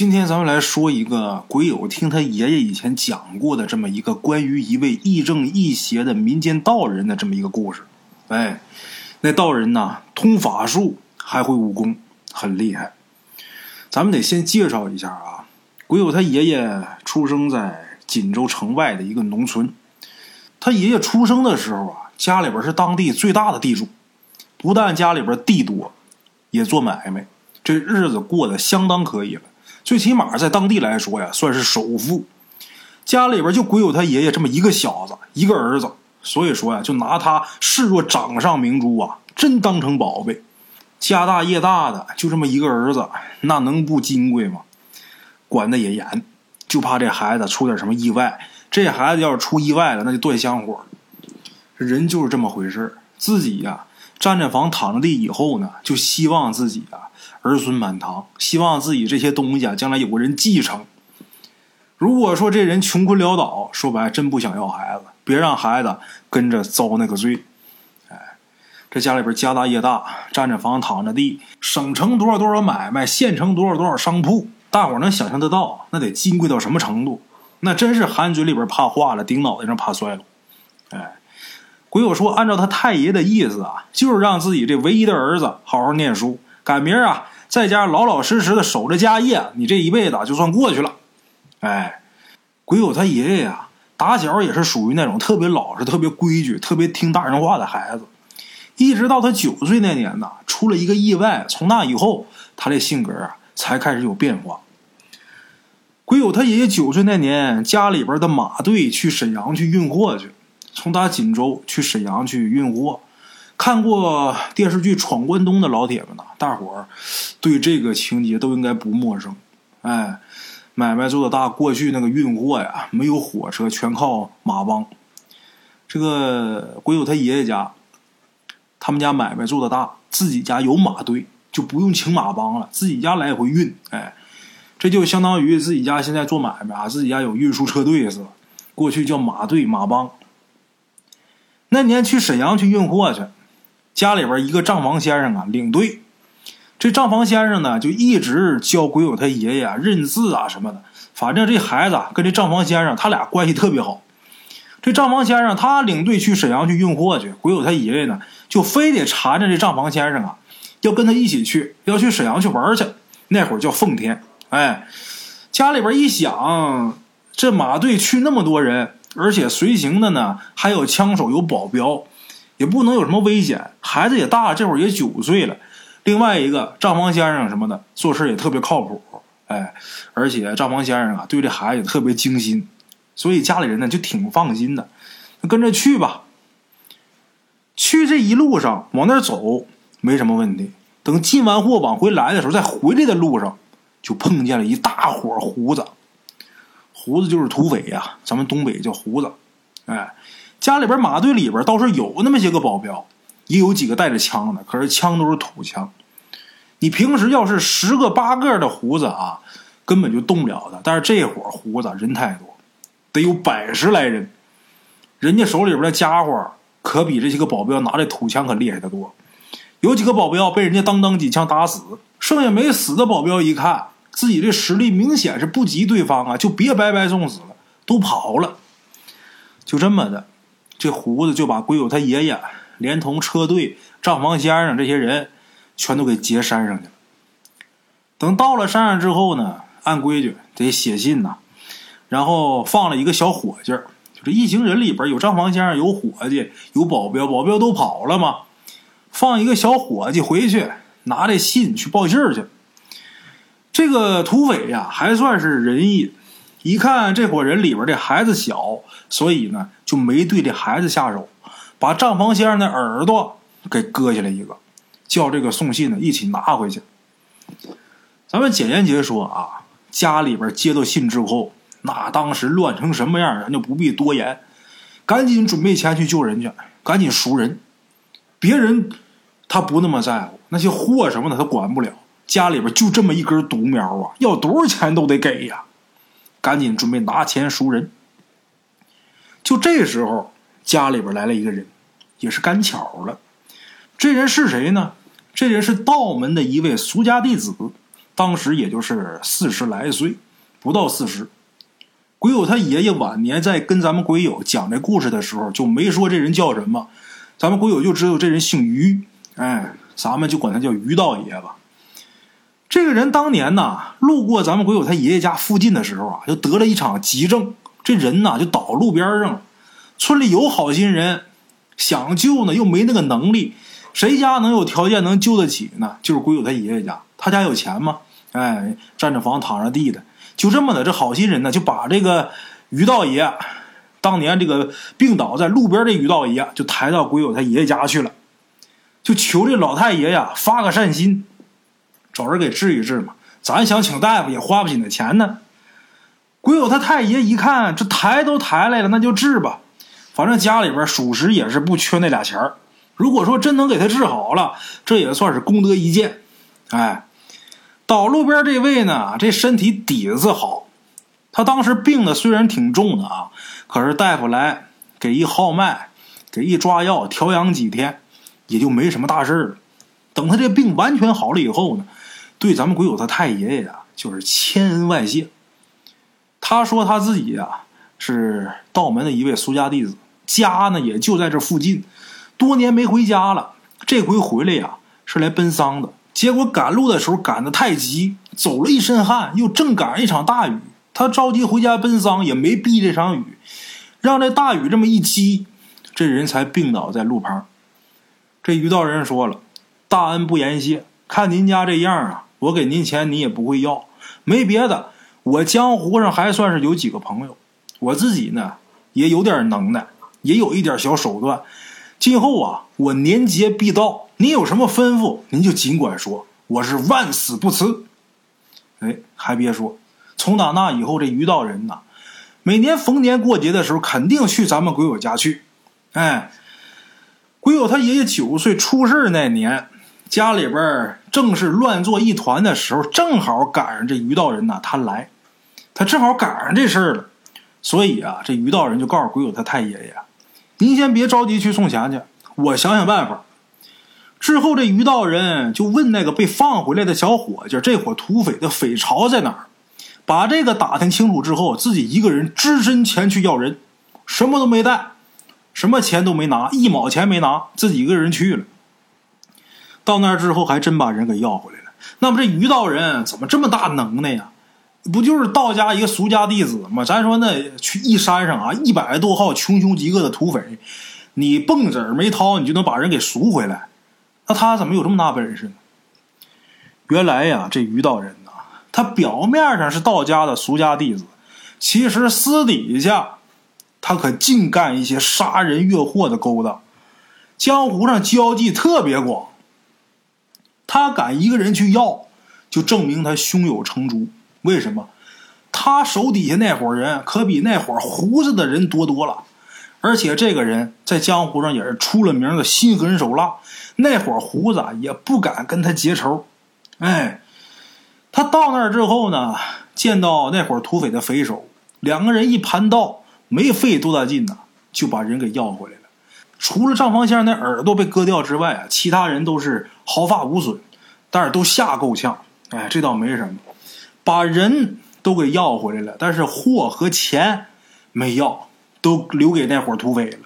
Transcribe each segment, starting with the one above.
今天咱们来说一个鬼友听他爷爷以前讲过的这么一个关于一位亦正亦邪的民间道人的这么一个故事。哎，那道人呐，通法术，还会武功，很厉害。咱们得先介绍一下啊，鬼友他爷爷出生在锦州城外的一个农村。他爷爷出生的时候啊，家里边是当地最大的地主，不但家里边地多，也做买卖，这日子过得相当可以了。最起码在当地来说呀，算是首富。家里边就归有他爷爷这么一个小子，一个儿子，所以说呀，就拿他视若掌上明珠啊，真当成宝贝。家大业大的，就这么一个儿子，那能不金贵吗？管的也严，就怕这孩子出点什么意外。这孩子要是出意外了，那就断香火。人就是这么回事自己呀，占着房躺着地以后呢，就希望自己啊儿孙满堂，希望自己这些东西啊将来有个人继承。如果说这人穷困潦倒，说白真不想要孩子，别让孩子跟着遭那个罪。哎这家里边家大业大，占着房躺着地，省城多少多少买卖，县城多少多少商铺，大伙能想象得到，那得金贵到什么程度？那真是含嘴里边怕化了，顶脑袋上怕摔了。哎，鬼友说，按照他太爷的意思啊，就是让自己这唯一的儿子好好念书，赶明儿啊，在家老老实实的守着家业，你这一辈子就算过去了。哎，鬼友他爷爷呀，打小也是属于那种特别老实、特别规矩、特别听大人话的孩子。一直到他九岁那年呢，出了一个意外。从那以后，他这性格啊才开始有变化。鬼友他爷爷九岁那年，家里边的马队去沈阳去运货去，从他锦州去沈阳去运货。看过电视剧《闯关东》的老铁们呐，大伙儿对这个情节都应该不陌生。哎，买卖做的大，过去那个运货呀，没有火车，全靠马帮。这个鬼友他爷爷家。他们家买卖做的大，自己家有马队，就不用请马帮了，自己家来回运。哎，这就相当于自己家现在做买卖啊，自己家有运输车队似的。过去叫马队、马帮。那年去沈阳去运货去，家里边一个账房先生啊领队。这账房先生呢，就一直教鬼友他爷爷认字啊什么的。反正这孩子跟这账房先生他俩关系特别好。这账房先生他领队去沈阳去运货去，鬼友他爷爷呢。就非得缠着这账房先生啊，要跟他一起去，要去沈阳去玩去。那会儿叫奉天，哎，家里边一想，这马队去那么多人，而且随行的呢还有枪手有保镖，也不能有什么危险。孩子也大，这会儿也九岁了。另外一个账房先生什么的，做事也特别靠谱，哎，而且账房先生啊对这孩子也特别精心，所以家里人呢就挺放心的，跟着去吧。去这一路上往那儿走没什么问题，等进完货往回来的时候，在回来的路上就碰见了一大伙胡子，胡子就是土匪呀，咱们东北叫胡子。哎，家里边马队里边倒是有那么些个保镖，也有几个带着枪的，可是枪都是土枪。你平时要是十个八个的胡子啊，根本就动不了的。但是这伙胡子人太多，得有百十来人，人家手里边的家伙。可比这些个保镖拿的土枪可厉害的多，有几个保镖被人家当当几枪打死，剩下没死的保镖一看自己这实力明显是不及对方啊，就别白白送死了，都跑了。就这么的，这胡子就把鬼友他爷爷连同车队、账房先生这些人全都给劫山上去了。等到了山上之后呢，按规矩得写信呐，然后放了一个小伙计儿。这一行人里边有账房先生，有伙计，有保镖，保镖都跑了嘛。放一个小伙计回去拿这信去报信去。这个土匪呀还算是仁义，一看这伙人里边这孩子小，所以呢就没对这孩子下手，把账房先生的耳朵给割下来一个，叫这个送信的一起拿回去。咱们简言结说啊，家里边接到信之后。那当时乱成什么样，咱就不必多言，赶紧准备钱去救人去，赶紧赎人。别人他不那么在乎，那些货什么的他管不了。家里边就这么一根独苗啊，要多少钱都得给呀。赶紧准备拿钱赎人。就这时候，家里边来了一个人，也是赶巧了。这人是谁呢？这人是道门的一位俗家弟子。当时也就是四十来岁，不到四十。鬼友他爷爷晚年在跟咱们鬼友讲这故事的时候，就没说这人叫什么，咱们鬼友就知道这人姓于，哎，咱们就管他叫于道爷吧。这个人当年呐，路过咱们鬼友他爷爷家附近的时候啊，就得了一场急症，这人呐就倒路边上了。村里有好心人想救呢，又没那个能力。谁家能有条件能救得起呢？就是鬼友他爷爷家，他家有钱吗？哎，占着房躺着地的，就这么的。这好心人呢，就把这个于道爷，当年这个病倒在路边的于道爷，就抬到鬼友他爷爷家去了，就求这老太爷呀发个善心，找人给治一治嘛。咱想请大夫也花不起那钱呢。鬼友他太爷一看这抬都抬来了，那就治吧，反正家里边属实也是不缺那俩钱儿。如果说真能给他治好了，这也算是功德一件。哎，倒路边这位呢，这身体底子好。他当时病的虽然挺重的啊，可是大夫来给一号脉，给一抓药，调养几天，也就没什么大事了。等他这病完全好了以后呢，对咱们鬼友他太爷爷呀，就是千恩万谢。他说他自己呀是道门的一位俗家弟子，家呢也就在这附近。多年没回家了，这回回来呀是来奔丧的。结果赶路的时候赶得太急，走了一身汗，又正赶上一场大雨。他着急回家奔丧，也没避这场雨，让这大雨这么一激，这人才病倒在路旁。这于道人说了：“大恩不言谢，看您家这样啊，我给您钱你也不会要。没别的，我江湖上还算是有几个朋友，我自己呢也有点能耐，也有一点小手段。”今后啊，我年节必到，您有什么吩咐，您就尽管说，我是万死不辞。哎，还别说，从打那以后，这于道人呐，每年逢年过节的时候，肯定去咱们鬼友家去。哎，鬼友他爷爷九岁出事那年，家里边正是乱作一团的时候，正好赶上这于道人呐，他来，他正好赶上这事儿了，所以啊，这于道人就告诉鬼友他太爷爷。您先别着急去送钱去，我想想办法。之后，这于道人就问那个被放回来的小伙计：“这伙土匪的匪巢在哪儿？”把这个打听清楚之后，自己一个人只身前去要人，什么都没带，什么钱都没拿，一毛钱没拿，自己一个人去了。到那儿之后，还真把人给要回来了。那么这于道人怎么这么大能耐呀？不就是道家一个俗家弟子吗？咱说那去一山上啊，一百多号穷凶极恶的土匪，你蹦子儿没掏，你就能把人给赎回来？那他怎么有这么大本事呢？原来呀，这于道人呐，他表面上是道家的俗家弟子，其实私底下他可净干一些杀人越货的勾当，江湖上交际特别广。他敢一个人去要，就证明他胸有成竹。为什么？他手底下那伙人可比那伙胡子的人多多了，而且这个人在江湖上也是出了名的心狠手辣，那伙胡子也不敢跟他结仇。哎，他到那儿之后呢，见到那伙土匪的匪首，两个人一盘道，没费多大劲呢，就把人给要回来。除了张方先生那耳朵被割掉之外啊，其他人都是毫发无损，但是都吓够呛。哎，这倒没什么。把人都给要回来了，但是货和钱没要，都留给那伙土匪了。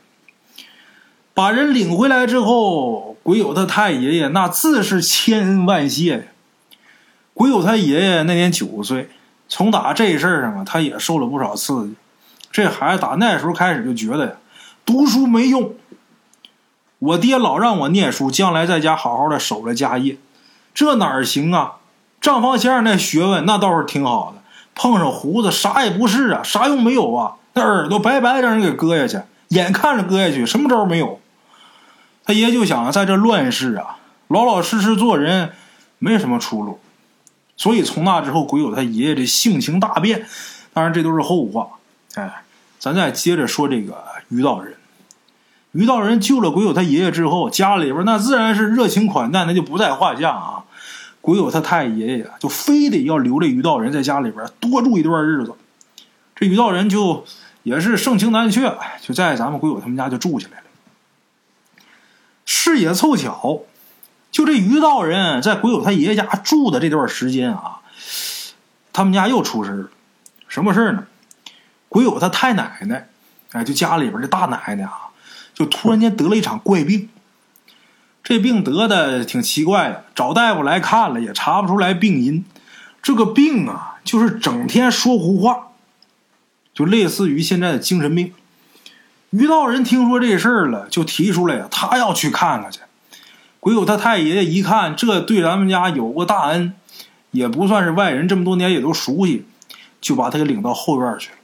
把人领回来之后，鬼友他太爷爷那自是千恩万谢呀。鬼友他爷爷那年九岁，从打这事儿上啊，他也受了不少刺激。这孩子打那时候开始就觉得呀，读书没用。我爹老让我念书，将来在家好好的守着家业，这哪儿行啊？账房先生那学问那倒是挺好的，碰上胡子啥也不是啊，啥用没有啊？那耳朵白白让人给割下去，眼看着割下去，什么招没有？他爷就想在这乱世啊，老老实实做人，没什么出路。所以从那之后，鬼友他爷爷这性情大变。当然这都是后话。哎，咱再接着说这个于道人。于道人救了鬼友他爷爷之后，家里边那自然是热情款待，那就不在话下啊。鬼友他太爷爷就非得要留这于道人在家里边多住一段日子，这于道人就也是盛情难却，就在咱们鬼友他们家就住下来了。事也凑巧，就这于道人在鬼友他爷爷家住的这段时间啊，他们家又出事了。什么事呢？鬼友他太奶奶，哎，就家里边的大奶奶啊，就突然间得了一场怪病。这病得的挺奇怪的，找大夫来看了也查不出来病因。这个病啊，就是整天说胡话，就类似于现在的精神病。于道人听说这事儿了，就提出来呀，他要去看看去。鬼友他太爷爷一看，这对咱们家有过大恩，也不算是外人，这么多年也都熟悉，就把他给领到后院去了。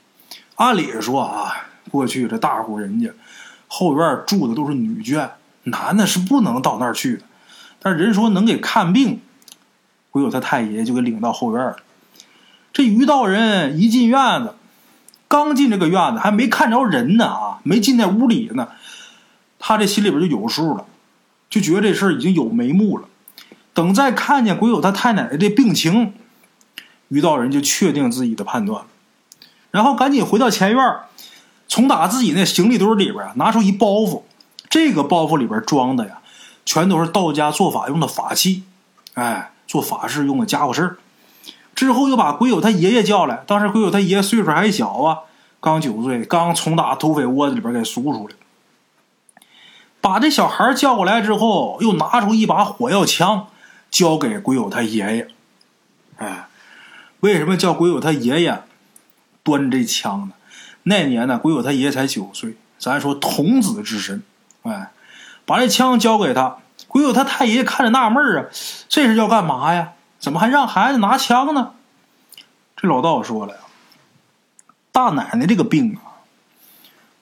按理说啊，过去这大户人家后院住的都是女眷，男的是不能到那儿去的。但人说能给看病。鬼友他太爷就给领到后院了。这于道人一进院子，刚进这个院子，还没看着人呢啊，没进那屋里呢，他这心里边就有数了，就觉得这事儿已经有眉目了。等再看见鬼友他太奶奶这病情，于道人就确定自己的判断，然后赶紧回到前院，从打自己那行李堆里边拿出一包袱，这个包袱里边装的呀，全都是道家做法用的法器，哎。做法事用的家伙事儿，之后又把鬼友他爷爷叫来。当时鬼友他爷爷岁数还小啊，刚九岁，刚从打土匪窝子里边给赎出来。把这小孩叫过来之后，又拿出一把火药枪，交给鬼友他爷爷。哎，为什么叫鬼友他爷爷端这枪呢？那年呢，鬼友他爷爷才九岁，咱说童子之身。哎，把这枪交给他。鬼友他太爷爷看着纳闷啊，这是要干嘛呀？怎么还让孩子拿枪呢？这老道说了呀，大奶奶这个病啊，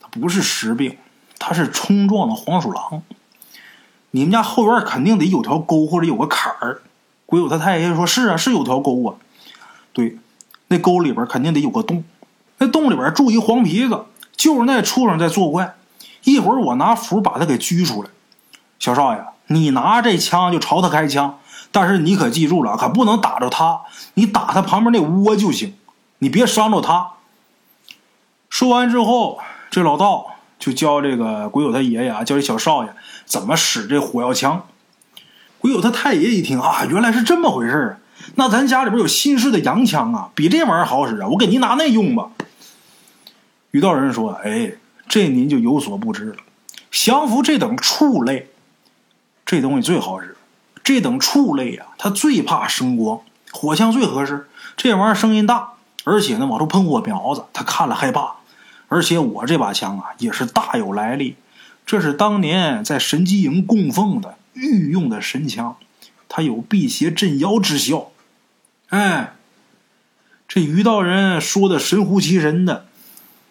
它不是实病，它是冲撞了黄鼠狼。你们家后院肯定得有条沟或者有个坎儿。鬼友他太爷爷说是啊，是有条沟啊。对，那沟里边肯定得有个洞，那洞里边住一黄皮子，就是那畜生在作怪。一会儿我拿符把他给拘出来，小少爷。你拿这枪就朝他开枪，但是你可记住了，可不能打着他，你打他旁边那窝就行，你别伤着他。说完之后，这老道就教这个鬼友他爷爷啊，教这小少爷怎么使这火药枪。鬼友他太爷一听啊，原来是这么回事啊，那咱家里边有新式的洋枪啊，比这玩意儿好使啊，我给您拿那用吧。于道人说：“哎，这您就有所不知了，降服这等畜类。”这东西最好使，这等畜类啊，它最怕声光，火枪最合适。这玩意儿声音大，而且呢往出喷火苗子，他看了害怕。而且我这把枪啊也是大有来历，这是当年在神机营供奉的御用的神枪，它有辟邪镇妖之效。哎，这于道人说的神乎其神的，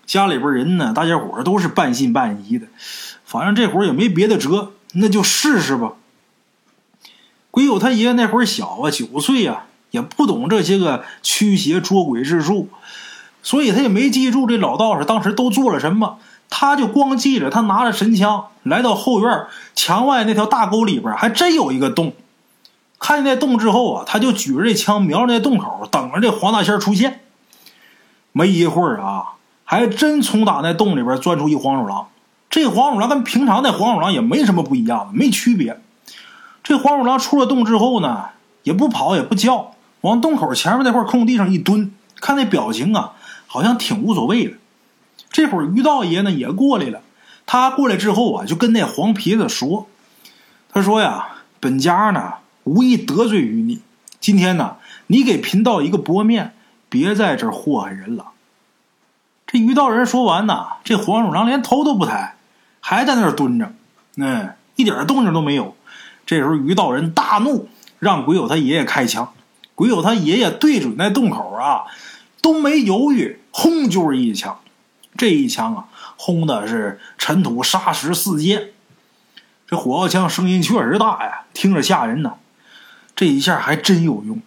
家里边人呢，大家伙都是半信半疑的。反正这会儿也没别的辙。那就试试吧。鬼友他爷爷那会儿小啊，九岁呀，也不懂这些个驱邪捉鬼之术，所以他也没记住这老道士当时都做了什么。他就光记着他拿着神枪来到后院墙外那条大沟里边，还真有一个洞。看见那洞之后啊，他就举着这枪瞄着那洞口，等着这黄大仙出现。没一会儿啊，还真从打那洞里边钻出一黄鼠狼。这黄鼠狼跟平常那黄鼠狼也没什么不一样，没区别。这黄鼠狼出了洞之后呢，也不跑也不叫，往洞口前面那块空地上一蹲，看那表情啊，好像挺无所谓的。这会儿于道爷呢也过来了，他过来之后啊，就跟那黄皮子说：“他说呀，本家呢无意得罪于你，今天呢你给贫道一个薄面，别在这祸害人了。”这于道人说完呢，这黄鼠狼连头都不抬。还在那儿蹲着，嗯，一点动静都没有。这时候，于道人大怒，让鬼友他爷爷开枪。鬼友他爷爷对准那洞口啊，都没犹豫，轰就是一枪。这一枪啊，轰的是尘土沙石四溅。这火药枪声音确实大呀，听着吓人呢。这一下还真有用，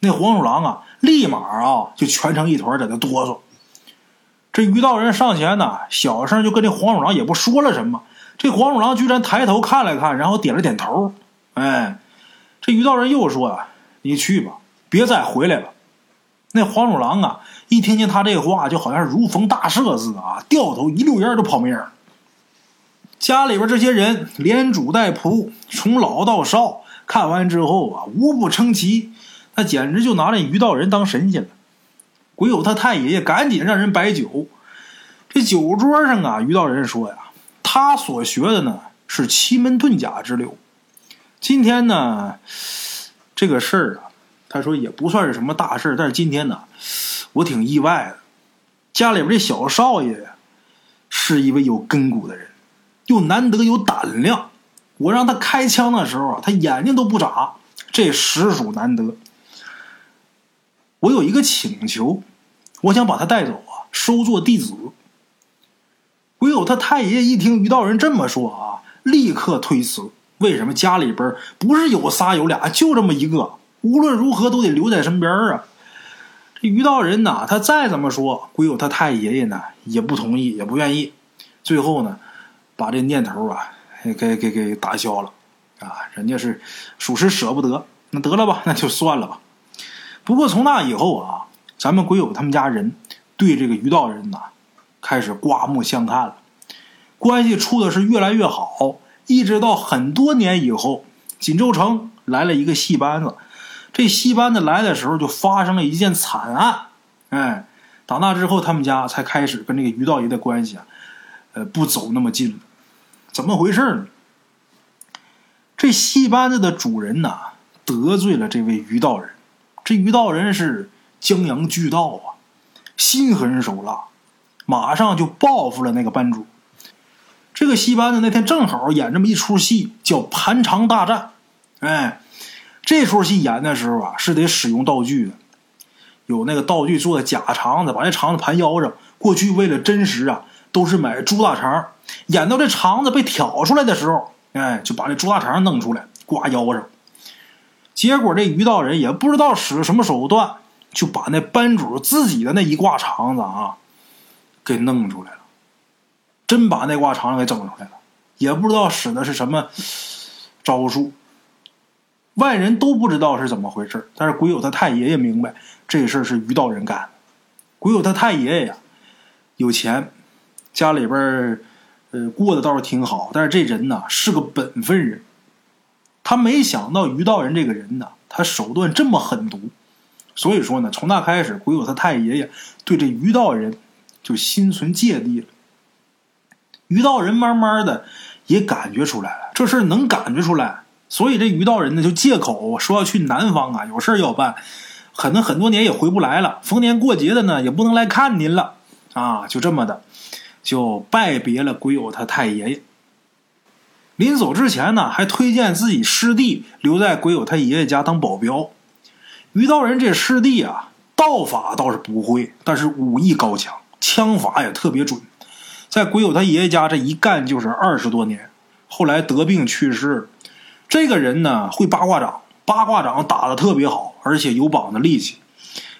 那黄鼠狼啊，立马啊就蜷成一团，在那哆嗦。这于道人上前呢，小声就跟这黄鼠狼也不说了什么。这黄鼠狼居然抬头看了看，然后点了点头。哎，这于道人又说：“：“你去吧，别再回来了。”那黄鼠狼啊，一听见他这话，就好像如逢大赦似的啊，掉头一溜烟就跑没影。家里边这些人连主带仆，从老到少，看完之后啊，无不称奇。那简直就拿这于道人当神仙了。鬼友他太爷爷赶紧让人摆酒。这酒桌上啊，于道人说呀，他所学的呢是奇门遁甲之流。今天呢，这个事儿啊，他说也不算是什么大事但是今天呢，我挺意外的。家里边这小少爷呀，是一位有根骨的人，又难得有胆量。我让他开枪的时候啊，他眼睛都不眨，这实属难得。我有一个请求，我想把他带走啊，收做弟子。唯有他太爷爷一听于道人这么说啊，立刻推辞。为什么家里边不是有仨有俩，就这么一个？无论如何都得留在身边啊！这于道人呐，他再怎么说，唯有他太爷爷呢也不同意，也不愿意。最后呢，把这念头啊给给给打消了啊！人家是属实舍不得，那得了吧，那就算了吧。不过从那以后啊，咱们鬼友他们家人对这个于道人呐，开始刮目相看了，关系处的是越来越好，一直到很多年以后，锦州城来了一个戏班子，这戏班子来的时候就发生了一件惨案，哎，打那之后他们家才开始跟这个于道爷的关系啊，呃，不走那么近了，怎么回事呢？这戏班子的主人呐，得罪了这位于道人。这于道人是江洋巨盗啊，心狠手辣，马上就报复了那个班主。这个戏班子那天正好演这么一出戏，叫盘肠大战。哎，这出戏演的时候啊，是得使用道具的，有那个道具做的假肠子，把这肠子盘腰上。过去为了真实啊，都是买猪大肠。演到这肠子被挑出来的时候，哎，就把这猪大肠弄出来挂腰上。结果这于道人也不知道使什么手段，就把那班主自己的那一挂肠子啊，给弄出来了，真把那挂肠子给整出来了，也不知道使的是什么招数，外人都不知道是怎么回事但是鬼友他太爷爷明白这事是于道人干的。鬼友他太爷爷呀，有钱，家里边呃过得倒是挺好，但是这人呢是个本分人。他没想到于道人这个人呢，他手段这么狠毒，所以说呢，从那开始，鬼友他太爷爷对这于道人就心存芥蒂了。于道人慢慢的也感觉出来了，这事能感觉出来，所以这于道人呢就借口说要去南方啊，有事要办，可能很多年也回不来了，逢年过节的呢也不能来看您了啊，就这么的，就拜别了鬼友他太爷爷。临走之前呢，还推荐自己师弟留在鬼友他爷爷家当保镖。于道人这师弟啊，道法倒是不会，但是武艺高强，枪法也特别准，在鬼友他爷爷家这一干就是二十多年。后来得病去世。这个人呢，会八卦掌，八卦掌打的特别好，而且有膀子力气。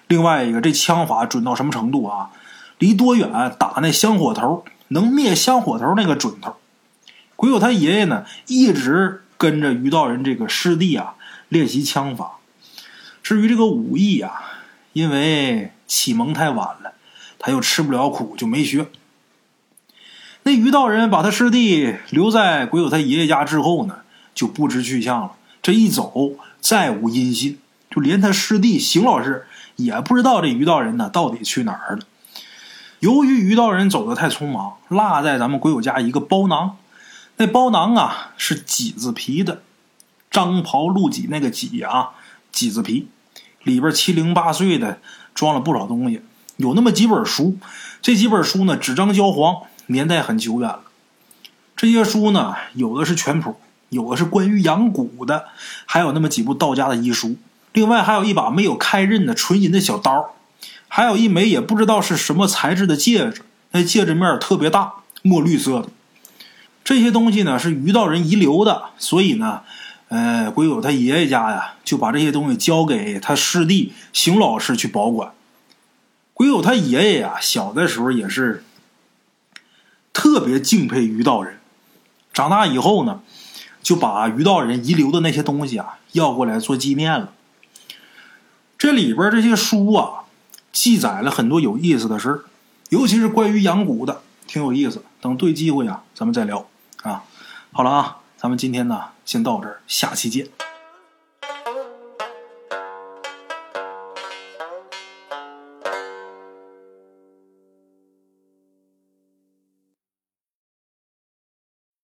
另外一个，这枪法准到什么程度啊？离多远打那香火头，能灭香火头那个准头。鬼友他爷爷呢，一直跟着于道人这个师弟啊练习枪法。至于这个武艺啊，因为启蒙太晚了，他又吃不了苦，就没学。那于道人把他师弟留在鬼友他爷爷家之后呢，就不知去向了。这一走，再无音信，就连他师弟邢老师也不知道这于道人呢到底去哪儿了。由于于道人走的太匆忙，落在咱们鬼友家一个包囊。那包囊啊是麂子皮的，张袍露脊那个脊啊，麂子皮，里边七零八碎的装了不少东西，有那么几本书，这几本书呢纸张焦黄，年代很久远了。这些书呢有的是全谱，有的是关于养蛊的，还有那么几部道家的医书，另外还有一把没有开刃的纯银的小刀，还有一枚也不知道是什么材质的戒指，那戒指面特别大，墨绿色的。这些东西呢是于道人遗留的，所以呢，呃，鬼友他爷爷家呀就把这些东西交给他师弟邢老师去保管。鬼友他爷爷呀小的时候也是特别敬佩于道人，长大以后呢就把于道人遗留的那些东西啊要过来做纪念了。这里边这些书啊记载了很多有意思的事尤其是关于养蛊的，挺有意思。等对机会啊，咱们再聊。啊，好了啊，咱们今天呢先到这儿，下期见。